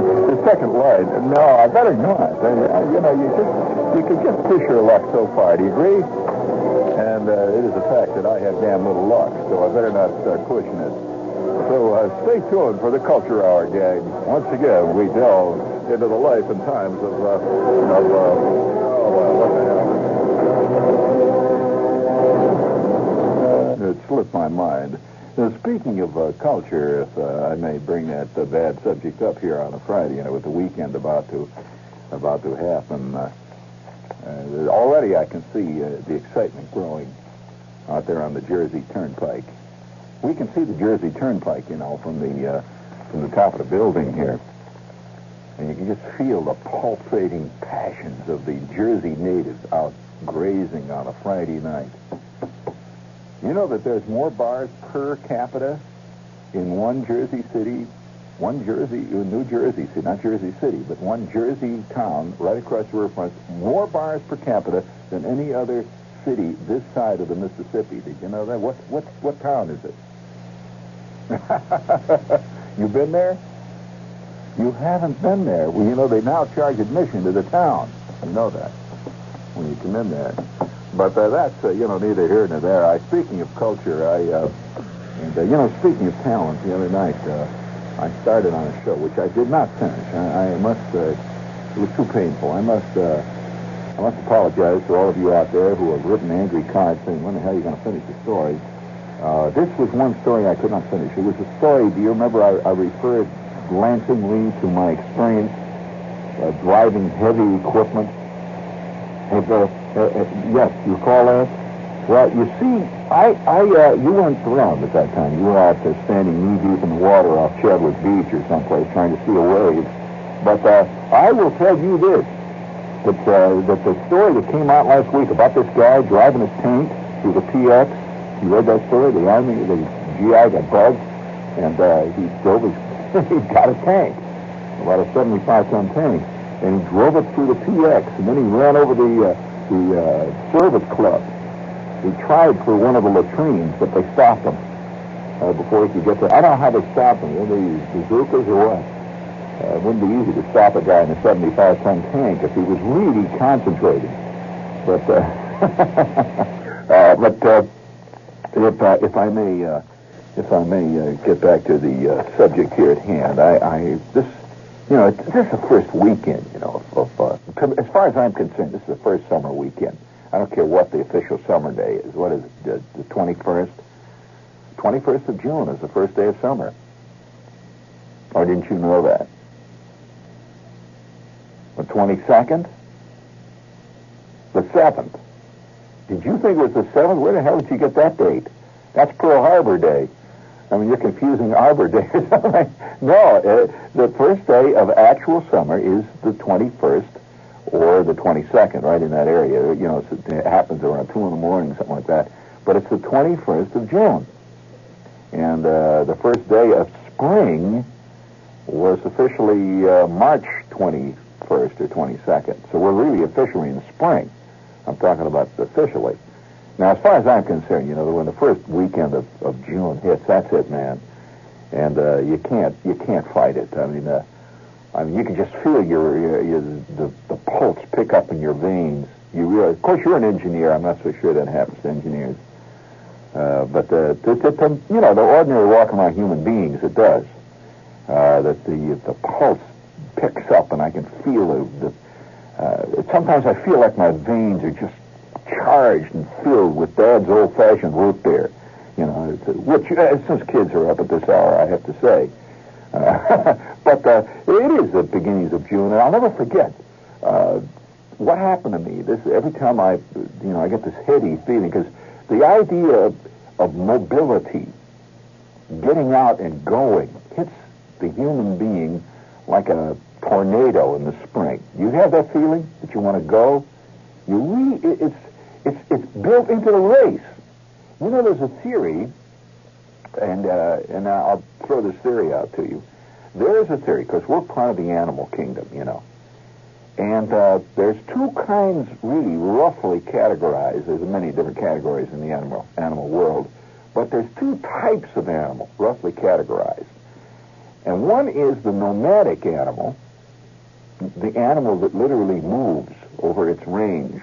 The second line. No, I better not. I, you know, you just you can just push your luck so far. Do you agree? And uh, it is a fact that I have damn little luck, so I better not start pushing it. So uh, stay tuned for the Culture Hour, gang. Once again, we delve into the life and times of, uh, of uh, oh, what the hell? It slipped my mind. Now, speaking of uh, culture, if uh, I may bring that uh, bad subject up here on a Friday, you know, with the weekend about to about to happen, uh, uh, already I can see uh, the excitement growing out there on the Jersey Turnpike. We can see the Jersey Turnpike, you know, from the from the top of the building here, and you can just feel the pulsating passions of the Jersey natives out grazing on a Friday night. You know that there's more bars per capita in one Jersey city, one Jersey, uh, New Jersey city, not Jersey City, but one Jersey town right across the riverfront, more bars per capita than any other city this side of the Mississippi. Did you know that? What what what town is it? You've been there? You haven't been there. Well, you know they now charge admission to the town. You know that when you come in there. But uh, that's uh, you know neither here nor there. I speaking of culture, I uh, and uh, you know speaking of talent, the other night uh, I started on a show which I did not finish. I, I must. Uh, it was too painful. I must. I must apologize to all of you out there who have written angry cards saying, "When the hell are you going to finish the story?" This was one story I could not finish. It was a story. Do you remember? I, I referred glancingly to my experience driving heavy equipment. Uh, uh, uh, yes, you call that? Well, you see, I, I, uh, you weren't around at that time. You were out there standing knee deep in the water off Chadwick Beach or someplace trying to see a wave. But uh, I will tell you this: that uh, that the story that came out last week about this guy driving his tank through the PX you read that story? The army, the GI got bugged, and uh, he drove his, he got a tank, about a 75-ton tank, and drove it through the PX, and then he ran over the uh, the uh, service club. He tried for one of the latrines, but they stopped him uh, before he could get there. I don't know how they stopped him. Were they bazookas or what? Uh, it wouldn't be easy to stop a guy in a 75-ton tank if he was really concentrated. But, uh, uh, but uh, if I, if I may, uh, if I may uh, get back to the uh, subject here at hand, I, I this, you know, this is the first weekend, you know, of, uh, as far as I'm concerned, this is the first summer weekend. I don't care what the official summer day is. What is it, the, the 21st? 21st of June is the first day of summer. Or didn't you know that? The 22nd? The 7th. Did you think it was the 7th? Where the hell did you get that date? That's Pearl Harbor Day. I mean, you're confusing Arbor Day or something. no, uh, the first day of actual summer is the 21st or the 22nd, right in that area. You know, it happens around 2 in the morning, something like that. But it's the 21st of June. And uh, the first day of spring was officially uh, March 21st or 22nd. So we're really officially in spring. I'm talking about officially. Now, as far as I'm concerned, you know, when the first weekend of, of June hits, that's it, man. And uh, you can't you can't fight it. I mean, uh, I mean, you can just feel your, your, your the, the pulse pick up in your veins. You realize, of course, you're an engineer. I'm not so sure that happens to engineers. Uh, but the, the, the, you know, the ordinary walk among human beings, it does. Uh, that the the pulse picks up, and I can feel the, the uh, sometimes I feel like my veins are just charged and filled with Dad's old-fashioned root beer. You know, which uh, since kids are up at this hour, I have to say. Uh, but uh, it is the beginnings of June, and I'll never forget uh, what happened to me. This every time I, you know, I get this heady feeling because the idea of, of mobility, getting out and going, hits the human being like a tornado in the spring. You have that feeling that you want to go. You it's it's it's built into the race. You know, there's a theory, and uh, and I'll throw this theory out to you. There is a theory because we're part of the animal kingdom, you know, and uh, there's two kinds, really roughly categorized. There's many different categories in the animal animal world, but there's two types of animal, roughly categorized. And one is the nomadic animal, the animal that literally moves over its range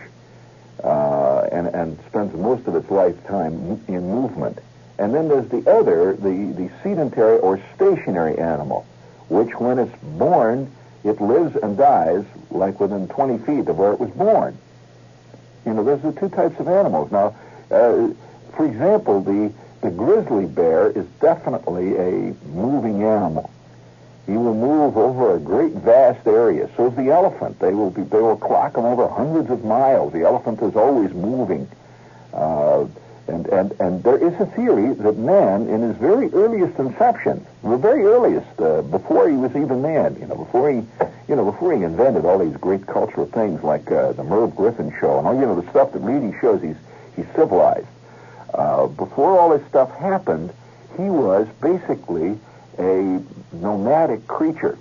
uh, and, and spends most of its lifetime in movement. And then there's the other, the, the sedentary or stationary animal, which when it's born, it lives and dies like within 20 feet of where it was born. You know, those are two types of animals. Now, uh, for example, the, the grizzly bear is definitely a moving animal. He will move over a great vast area. So is the elephant. They will be, they will clock them over hundreds of miles. The elephant is always moving. Uh, and, and, and there is a theory that man, in his very earliest inception, the very earliest, uh, before he was even man, you know, before he, you know, before he invented all these great cultural things like uh, the Merv Griffin show and all, you know, the stuff that really shows he's he's civilized. Uh, before all this stuff happened, he was basically a nomadic creature.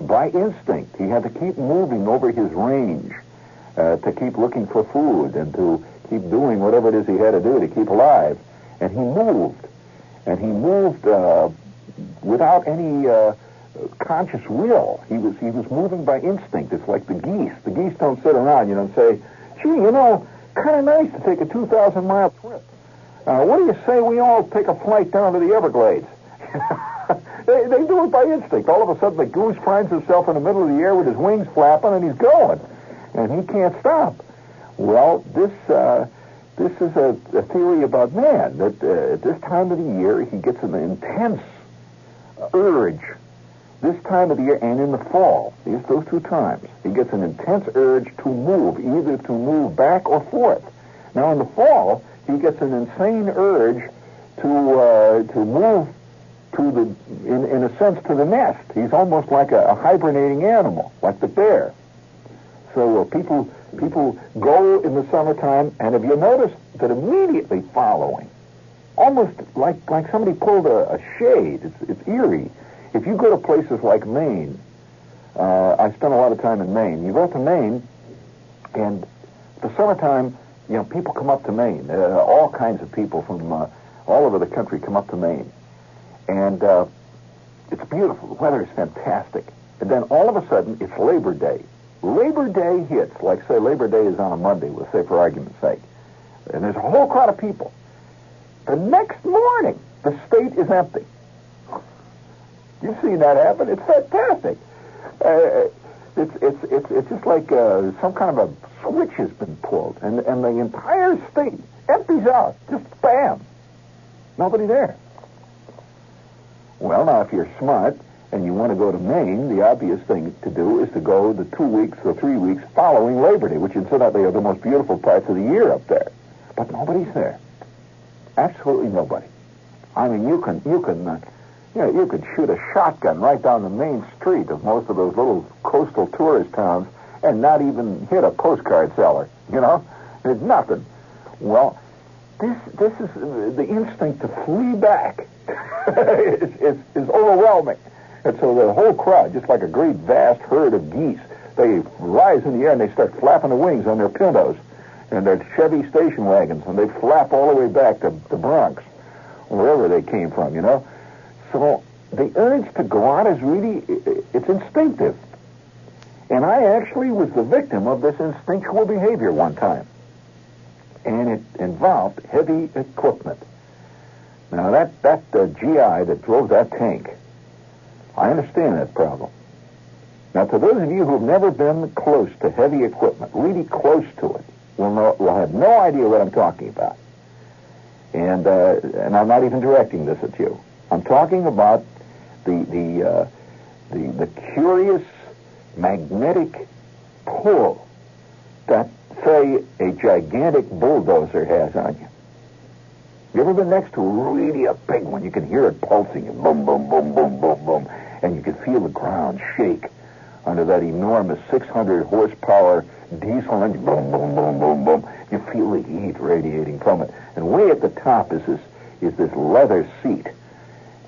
By instinct, he had to keep moving over his range uh, to keep looking for food and to keep doing whatever it is he had to do to keep alive. And he moved. And he moved uh, without any uh, conscious will. He was he was moving by instinct. It's like the geese. The geese don't sit around, you know, and say, gee, you know, kind of nice to take a 2,000 mile trip. Uh, what do you say we all take a flight down to the Everglades? They, they do it by instinct. All of a sudden, the goose finds himself in the middle of the air with his wings flapping, and he's going, and he can't stop. Well, this uh, this is a, a, theory about man that uh, at this time of the year he gets an intense urge. This time of the year and in the fall, these those two times, he gets an intense urge to move, either to move back or forth. Now in the fall, he gets an insane urge to uh, to move to the in, in a sense to the nest. He's almost like a, a hibernating animal, like the bear. So uh, people people go in the summertime, and have you noticed that immediately following, almost like like somebody pulled a, a shade, it's, it's eerie. If you go to places like Maine, uh, I spent a lot of time in Maine. You go to Maine, and the summertime, you know, people come up to Maine. Uh, all kinds of people from uh, all over the country come up to Maine, and uh, it's beautiful. The weather is fantastic. And then all of a sudden, it's Labor Day. Labor Day hits, like say Labor Day is on a Monday, let's say for argument's sake, and there's a whole crowd of people. The next morning, the state is empty. You've seen that happen. It's fantastic. Uh, it's, it's, it's, it's just like uh, some kind of a switch has been pulled, and, and the entire state empties out. Just bam. Nobody there. Well, now, if you're smart, and you want to go to Maine, the obvious thing to do is to go the two weeks or three weeks following Labor Day, which incidentally are the most beautiful parts of the year up there. But nobody's there. Absolutely nobody. I mean, you can you can uh, you know you could shoot a shotgun right down the main street of most of those little coastal tourist towns and not even hit a postcard seller. You know, there's nothing. Well, this this is uh, the instinct to flee back is, is, is overwhelming. And so the whole crowd, just like a great vast herd of geese, they rise in the air and they start flapping the wings on their pintos and their Chevy station wagons, and they flap all the way back to the Bronx, wherever they came from, you know. So the urge to go out is really, it's instinctive. And I actually was the victim of this instinctual behavior one time. And it involved heavy equipment. Now that, that uh, GI that drove that tank, I understand that problem. Now, to those of you who have never been close to heavy equipment, really close to it, will, know, will have no idea what I'm talking about. And, uh, and I'm not even directing this at you. I'm talking about the, the, uh, the, the curious magnetic pull that, say, a gigantic bulldozer has on you. You ever been next to really a big one? You can hear it pulsing and boom, boom, boom, boom, boom, boom and you can feel the ground shake under that enormous 600 horsepower diesel engine. Boom, boom, boom, boom, boom. You feel the heat radiating from it. And way at the top is this is this leather seat,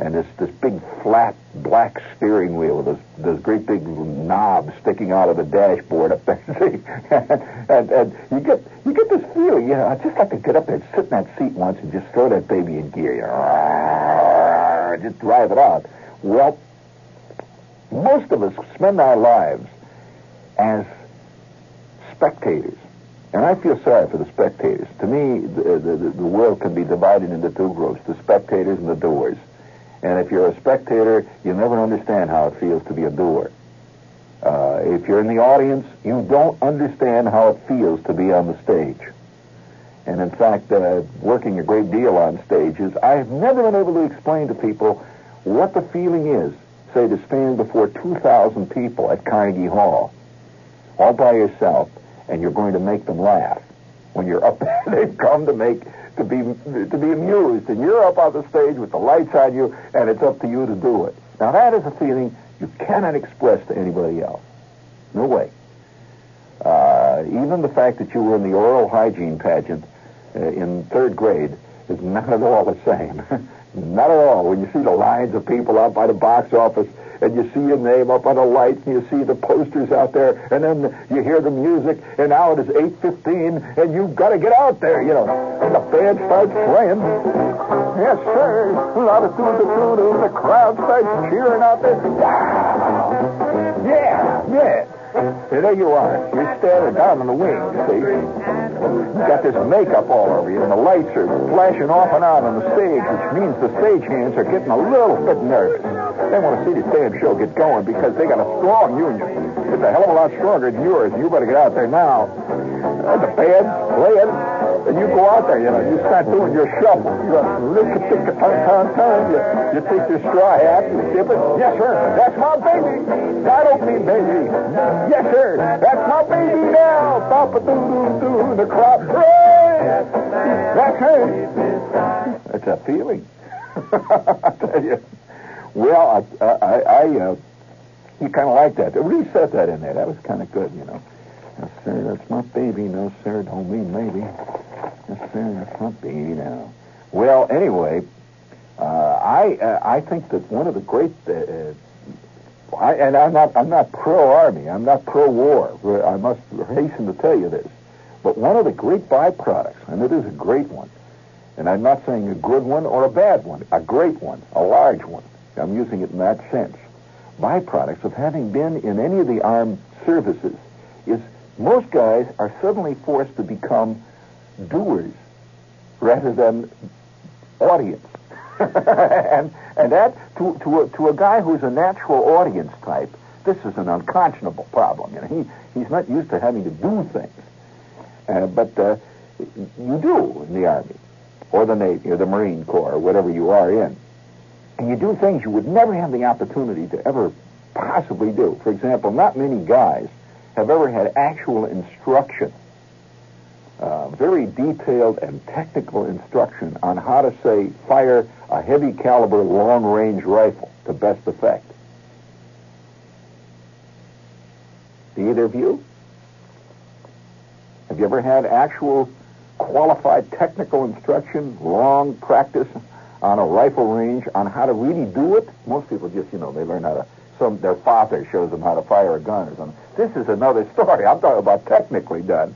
and this this big flat black steering wheel with those those great big knobs sticking out of the dashboard up there. and, and you get you get this feeling, you know, I just like to get up there and sit in that seat once and just throw that baby in gear. You know, just drive it out. Well, most of us spend our lives as spectators. And I feel sorry for the spectators. To me, the, the, the world can be divided into two groups, the spectators and the doers. And if you're a spectator, you never understand how it feels to be a doer. Uh, if you're in the audience, you don't understand how it feels to be on the stage. And in fact, uh, working a great deal on stages, I've never been able to explain to people what the feeling is, say, to stand before 2,000 people at Carnegie Hall, all by yourself, and you're going to make them laugh. When you're up there, they've come to make to be to be amused, and you're up on the stage with the lights on you, and it's up to you to do it. Now that is a feeling you cannot express to anybody else. No way. Uh, even the fact that you were in the oral hygiene pageant uh, in third grade is not at all the same. not at all. When you see the lines of people out by the box office and you see your name up on the lights and you see the posters out there and then you hear the music and now it is 8.15 and you've got to get out there, you know. And the band starts playing. Yes, sir. A lot of tune tune The crowd starts cheering out there. Yeah, yeah. And there you are. You're standing down in the wing, you see. You got this makeup all over you, and the lights are flashing off and on on the stage, which means the stage hands are getting a little bit nervous. They want to see this damn show get going because they got a strong union. It's a hell of a lot stronger than yours. You better get out there now. And the band's playing, and you go out there, you know, you start doing your shuffle. You lick a tick a ton ton ton. You, take your straw hat, you tip it. Yes, sir. That's my baby. I don't mean baby. Yes, sir. That's my baby now. Papa doo doo doo. The crowd. Hey! That's her. That's a feeling. I tell you. Well, I, I, I uh, you kind of like that. They said that in there. That was kind of good, you know. Yes, sir, that's my baby. No, sir, don't mean maybe. Yes, sir, that's my baby now. Well, anyway, uh, I uh, I think that one of the great, uh, uh I, and I'm not I'm not pro army. I'm not pro war. I must hasten to tell you this. But one of the great byproducts, and it is a great one, and I'm not saying a good one or a bad one, a great one, a large one, I'm using it in that sense. Byproducts of having been in any of the armed services is most guys are suddenly forced to become doers rather than audience. and and that to to a, to a guy who's a natural audience type, this is an unconscionable problem. You know, he he's not used to having to do things, uh, but uh, you do in the army, or the navy, or the marine corps, or whatever you are in and you do things you would never have the opportunity to ever possibly do. For example, not many guys have ever had actual instruction, uh, very detailed and technical instruction on how to, say, fire a heavy caliber long range rifle to best effect. Do either of you? Have you ever had actual qualified technical instruction, long practice on a rifle range on how to really do it. Most people just, you know, they learn how to. Some their father shows them how to fire a gun or something. This is another story. I'm talking about technically done,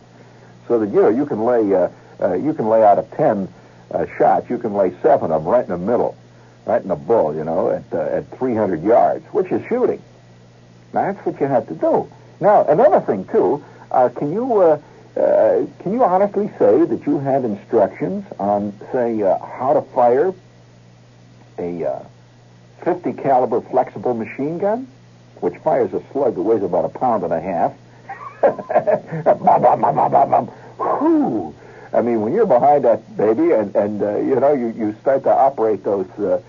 so that you know you can lay uh, uh, you can lay out of ten uh, shots, you can lay seven of them right in the middle, right in the bull, you know, at uh, at 300 yards, which is shooting. Now that's what you have to do. Now another thing too, uh, can you? Uh, can you honestly say that you had instructions on, say, how to fire a uh, 50 caliber flexible machine gun, which fires a slug that weighs about a pound and a half. Whew. I mean, when you're behind that baby, and and uh, you know you, you start to operate those uh,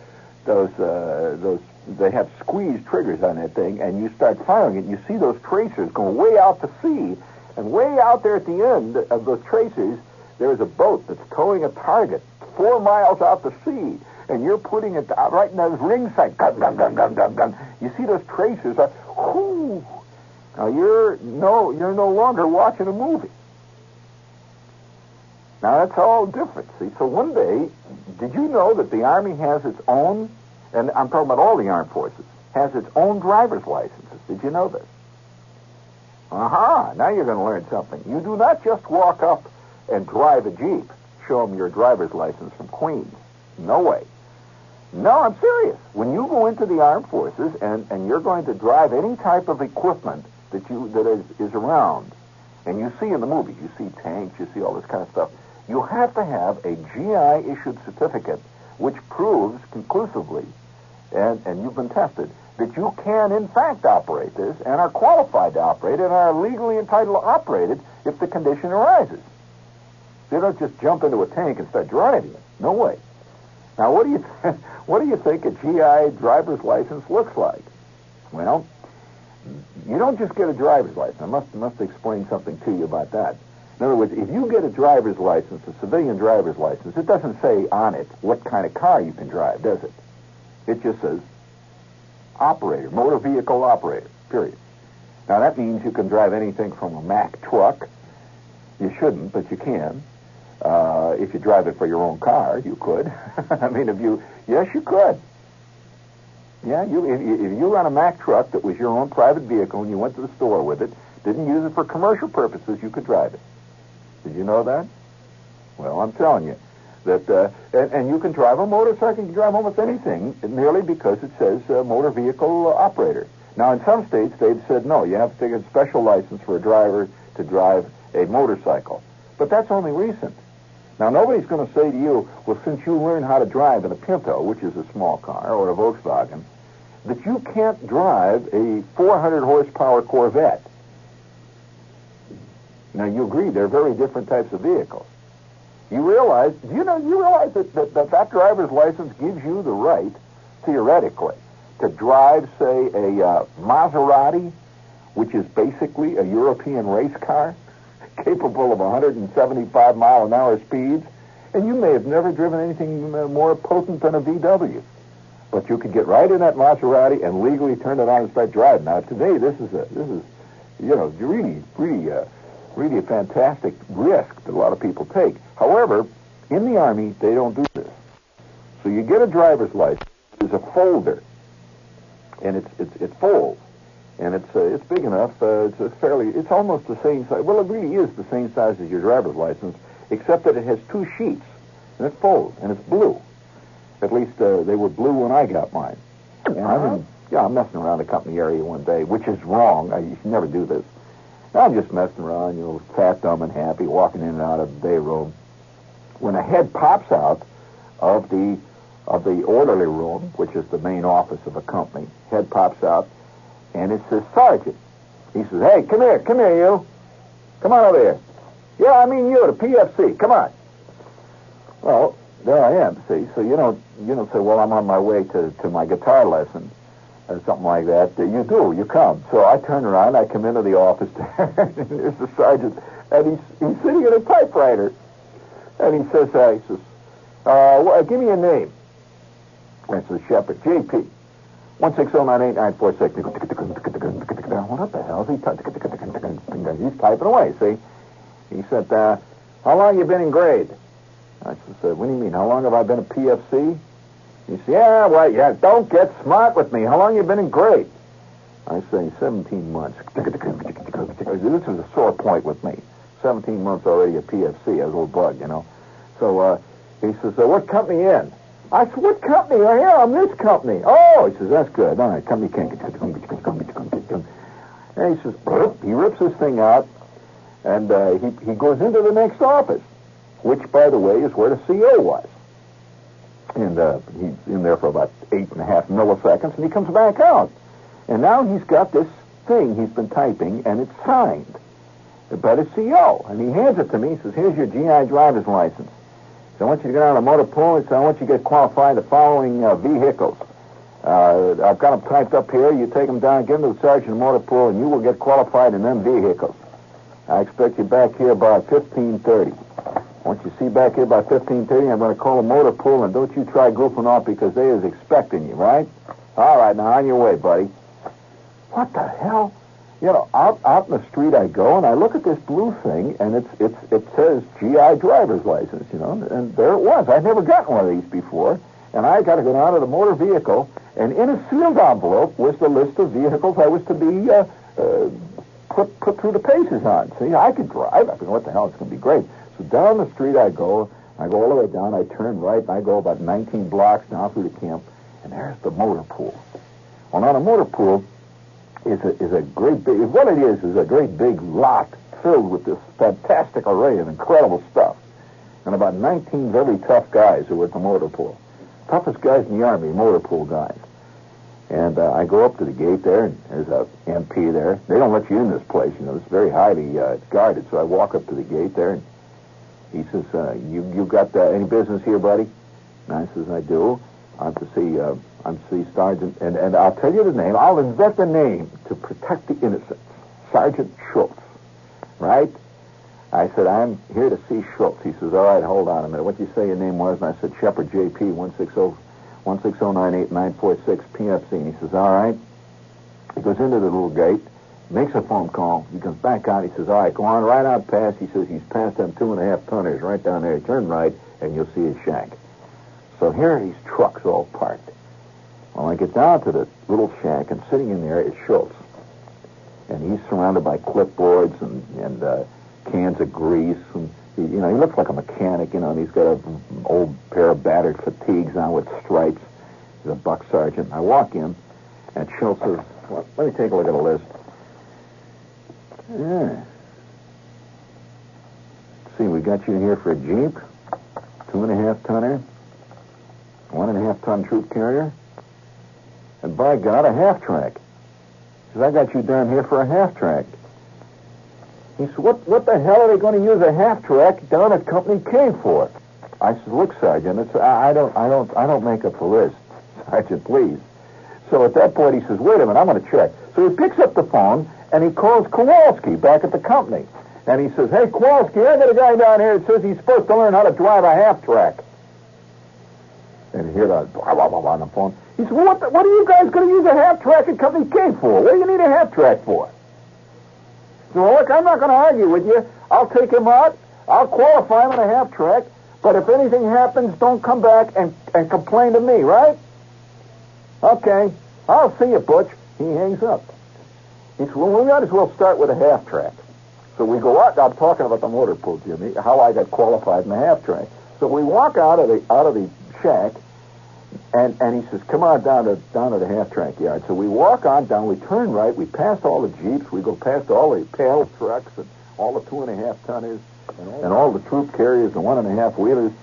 those uh, those they have squeeze triggers on that thing, and you start firing it. You see those tracers going way out to sea, and way out there at the end of those tracers, there is a boat that's towing a target four miles out to sea and you're putting it right in those ring sights. Gun, gun, gun, gun, gun, gun. You see those tracers? Whoo! Now you're no, you're no longer watching a movie. Now that's all different. See, so one day, did you know that the Army has its own, and I'm talking about all the armed forces, has its own driver's licenses? Did you know this? Aha! Now you're going to learn something. You do not just walk up and drive a jeep, show them your driver's license from Queens. No way. No, I'm serious. When you go into the armed forces and, and you're going to drive any type of equipment that you that is, is around, and you see in the movies, you see tanks, you see all this kind of stuff, you have to have a GI issued certificate which proves conclusively, and, and you've been tested, that you can in fact operate this and are qualified to operate and are legally entitled to operate it if the condition arises. You don't just jump into a tank and start driving it. No way. Now, what do you th- what do you think a GI driver's license looks like? Well, you don't just get a driver's license. I must must explain something to you about that. In other words, if you get a driver's license, a civilian driver's license, it doesn't say on it what kind of car you can drive, does it? It just says operator, motor vehicle operator, period. Now that means you can drive anything from a Mack truck. You shouldn't, but you can. Uh, if you drive it for your own car, you could. I mean, if you, yes, you could. Yeah, you if, if you run a Mack truck that was your own private vehicle and you went to the store with it, didn't use it for commercial purposes, you could drive it. Did you know that? Well, I'm telling you that, uh, and, and, you can drive a motorcycle, you can drive almost anything, merely because it says uh, motor vehicle operator. Now, in some states, they've said no, you have to take a special license for a driver to drive a motorcycle. But that's only recent. Now, nobody's going to say to you, well, since you learned how to drive in a Pinto, which is a small car, or a Volkswagen, that you can't drive a 400 horsepower Corvette. Now, you agree they're very different types of vehicles. You realize, you know, you realize that that, that, that driver's license gives you the right, theoretically, to drive, say, a uh, Maserati, which is basically a European race car, capable of 175 mile an hour speeds, and you may have never driven anything more potent than a VW. But you could get right in that Maserati and legally turn it on and start driving. Now, today, this is a this is, you know, really, really, uh, really a fantastic risk that a lot of people take. However, in the Army, they don't do this. So you get a driver's license. There's a folder, and it's it's it folds, and it's uh, it's big enough. Uh, it's a fairly. It's almost the same size. Well, it really is the same size as your driver's license, except that it has two sheets, and it folds, and it's blue. At least uh, they were blue when I got mine. And uh-huh. I'm in, yeah, I'm messing around the company area one day, which is wrong. I, you should never do this. I'm just messing around, you know, fat, dumb, and happy, walking in and out of the day room. When a head pops out of the of the orderly room, which is the main office of a company, head pops out, and it's says sergeant. He says, "Hey, come here, come here, you. Come on over here. Yeah, I mean you, the PFC. Come on." Well, there I am. See, so you don't you don't say, "Well, I'm on my way to to my guitar lesson." or something like that. You do, you come. So I turn around, I come into the office and there's the sergeant, and he's he's sitting at a typewriter, and he says, uh, he says, uh, well, give me a name. It says Shepherd, JP, one six zero nine eight nine four six. What the hell is he? He's typing away. See, he said, uh, "How long you been in grade?" I said, "What do you mean? How long have I been a PFC?" He said, yeah, well, yeah, don't get smart with me. How long you been in grade? I say, 17 months. This is a sore point with me. 17 months already at PFC. I was a little bug, you know. So uh, he says, uh, what company in? I said, what company? Oh, yeah, I'm this company. Oh, he says, that's good. All right, company can't get And he says, he rips this thing out, and uh, he, he goes into the next office, which, by the way, is where the CO was. And uh, he's in there for about eight and a half milliseconds, and he comes back out. And now he's got this thing he's been typing, and it's signed by the CO. And he hands it to me. He says, here's your GI driver's license. So I want you to get on a motor pool, and so I want you to get qualified the following uh, vehicles. Uh, I've got them typed up here. You take them down, give them to the sergeant of motor pool, and you will get qualified in them vehicles. I expect you back here by 1530. Once you see back here by 1530, I'm going to call a motor pool, and don't you try goofing off because they is expecting you, right? All right, now on your way, buddy. What the hell? You know, out out in the street I go, and I look at this blue thing, and it's it's it says GI driver's license, you know, and there it was. I'd never gotten one of these before, and I got to go down to the motor vehicle, and in a sealed envelope was the list of vehicles I was to be uh, uh, put put through the paces on. See, I could drive. I think, what the hell? It's going to be great. Down the street I go, I go all the way down. I turn right, and I go about 19 blocks down through the camp, and there's the motor pool. Well, now the motor pool is a, is a great big, what it is is a great big lot filled with this fantastic array of incredible stuff. And about 19 very tough guys who were at the motor pool. Toughest guys in the Army, motor pool guys. And uh, I go up to the gate there, and there's a MP there. They don't let you in this place, you know. It's very highly uh, guarded. So I walk up to the gate there, and he says, uh, "You you got uh, any business here, buddy?" And I says, "I do. I'm to see uh, I'm to see Sergeant, and and I'll tell you the name. I'll invent the name to protect the innocents. Sergeant Schultz, right?" I said, I'm here to see Schultz. He says, all right, hold on a minute. What did you say your name was? And I said, Shepherd JP, 160 16098-946 PFC. And he says, all right. He goes into the little gate, makes a phone call. He comes back out. He says, all right, go on right out past. He says, he's past them two and a half tonners right down there. Turn right, and you'll see his shack. So here are these trucks all parked. Well, I get down to the little shack, and sitting in there is Schultz. And he's surrounded by clipboards and, and uh, cans of grease. And, he, you know, he looks like a mechanic, you know, and he's got an old pair of battered fatigues on with stripes. He's a buck sergeant. I walk in, and Schultz says, well, let me take a look at the list. Yeah. See, we got you here for a Jeep, two and a half tonner, one and a half ton troop carrier, and by God, a half track. Because I got you down here for a half track. He said, what, what the hell are they going to use a half track down at Company K for? I said, look, Sergeant, it's, I, I don't, I don't, I don't make up the list. Sergeant, please. So at that point, he says, wait a minute, I'm going to check. So he picks up the phone and he calls Kowalski back at the company. And he says, hey, Kowalski, I got a guy down here that says he's supposed to learn how to drive a half track. And he hear that blah, blah, blah, on the phone. He says, well, what, the, what are you guys going to use a half track at Company K for? What do you need a half track for? So, look, I'm not going to argue with you. I'll take him out. I'll qualify him on a half track. But if anything happens, don't come back and, and complain to me, right? Okay. I'll see you, Butch. He hangs up. He said, well, we might as well start with a half track. So we go out. I'm talking about the motor pool, Jimmy, how I got qualified in the half track. So we walk out of the out of the shack, and and he says, "Come on down to down to the half track yard." So we walk on down. We turn right. We pass all the jeeps. We go past all the pail trucks and all the two and a half tonners and all, and all the troop carriers and one and a half wheelers.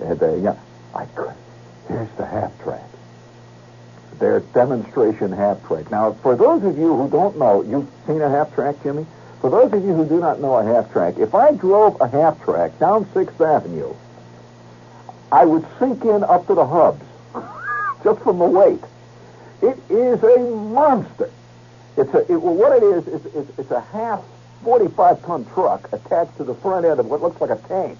And uh, yeah, I could. Here's the half track. Their demonstration half track. Now, for those of you who don't know, you've seen a half track, Jimmy. For those of you who do not know a half track, if I drove a half track down Sixth Avenue I would sink in up to the hubs just from the weight. It is a monster. It's a it, well, what it is is it's, it's a half 45 ton truck attached to the front end of what looks like a tank.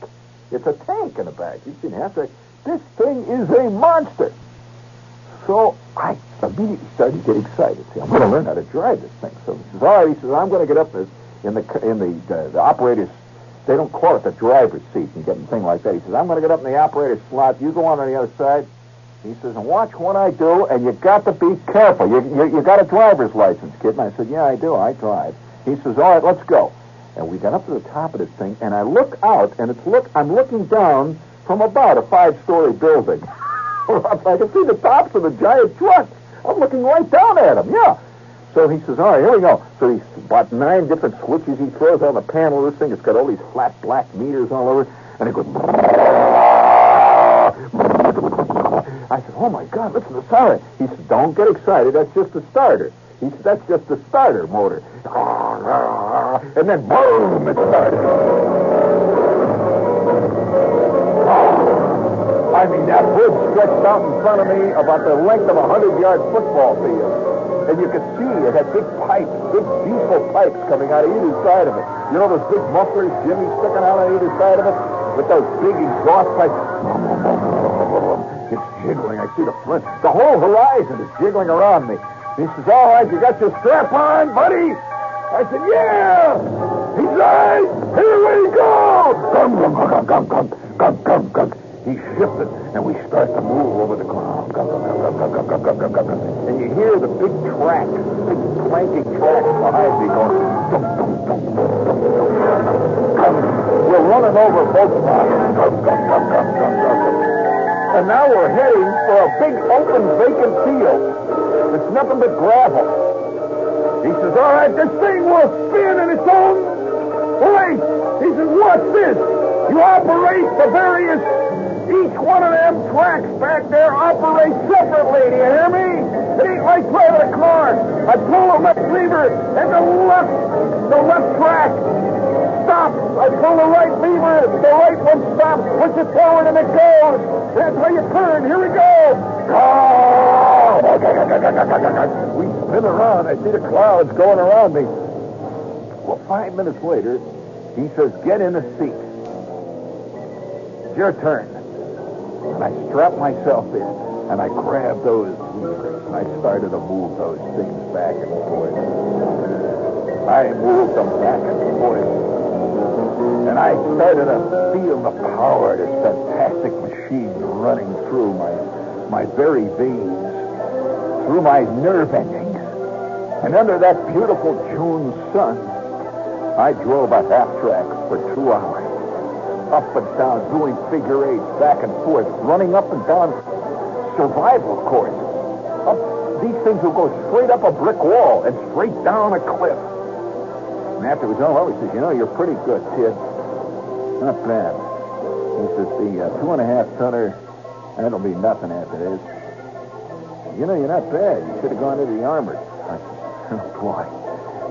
It's a tank in the back. You've seen half track. This thing is a monster. So I immediately started to get excited. See, I'm going to learn how to drive this thing. So he says, all right. He says, I'm going to get up in the in the uh, the operator's they don't call it the driver's seat and get thing like that. He says, I'm going to get up in the operator's slot. You go on on the other side. He says, and watch what I do, and you got to be careful. You, you, you got a driver's license, kid. And I said, yeah, I do. I drive. He says, all right, let's go. And we got up to the top of this thing, and I look out, and it's look. I'm looking down from about a five-story building. I can see the tops of the giant trucks. I'm looking right down at them. Yeah. So he says, all right, here we go. So he's about nine different switches he throws on the panel of this thing. It's got all these flat black meters all over it. And it goes... I said, oh, my God, listen to the siren. He said, don't get excited. That's just the starter. He said, that's just the starter motor. And then, boom, it started. I mean, that bridge stretched out in front of me about the length of a 100-yard football field. And you could see it had big pipes, big diesel pipes coming out of either side of it. You know those big mufflers, Jimmy, sticking out on either side of it? With those big exhaust pipes. It's jiggling. I see the flint. The whole horizon is jiggling around me. He says, all right, you got your strap on, buddy? I said, yeah. He's right. Here we go. Gum, gum, gum, gum, gum, gum, gum, gum. He shifted, and we start to move over the ground. And you hear the big tracks, big clanking tracks behind me going. We're running over both spots. And now we're heading for a big open vacant field. It's nothing but gravel. He says, all right, this thing will spin in its own place. He says, what's this? You operate the various, each one of them tracks back there operate separately. Do you hear me? It ain't like driving a car. I pull the left lever and the left, the left track stops. I pull the right lever, the right one stops. Push it forward and it goes. That's how you turn. Here we go. We spin around. I see the clouds going around me. Well, five minutes later, he says, get in the seat. It's your turn. And I strapped myself in, and I grabbed those levers, and I started to move those things back and forth. I moved them back and forth. And I started to feel the power of this fantastic machine running through my, my very veins, through my nerve endings. And under that beautiful June sun, I drove a half track for two hours. Up and down, doing figure eights, back and forth, running up and down survival courses. Up, these things will go straight up a brick wall and straight down a cliff. And after it was all over, he says, you know, you're pretty good, kid. Not bad. He says, the uh, two and a half tonner, that'll be nothing after this. You know, you're not bad. You should have gone into the armored. I said, oh, boy.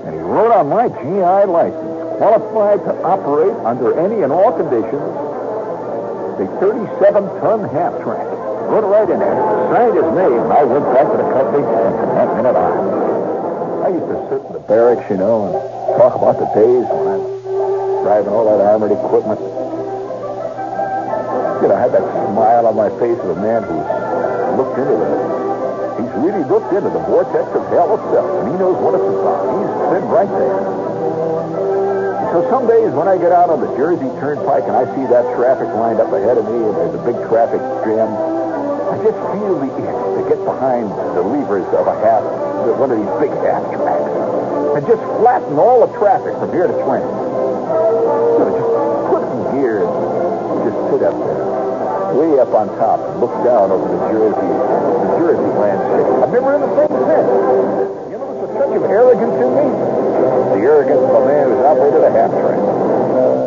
And he wrote on my GI license, qualified to operate under any and all conditions, the 37-ton half track. It right in there. Signed his name. I went back to the company, and from that minute on, I used to sit in the barracks, you know, and talk about the days when I was driving all that armored equipment. You know, I had that smile on my face of a man who's looked into the He's really looked into the vortex of hell itself, and he knows what it's about. He's been right there. So some days when I get out on the Jersey Turnpike and I see that traffic lined up ahead of me and there's a big traffic jam, I just feel the itch to get behind the levers of a half, one of these big half tracks, and just flatten all the traffic from here to Twin. So just put in gear and just sit up there, way up on top, and look down over the Jersey, the Jersey landscape. I've never in the same set. You know, there's a touch of arrogance in me. The you're against a man who's operated a hamstring.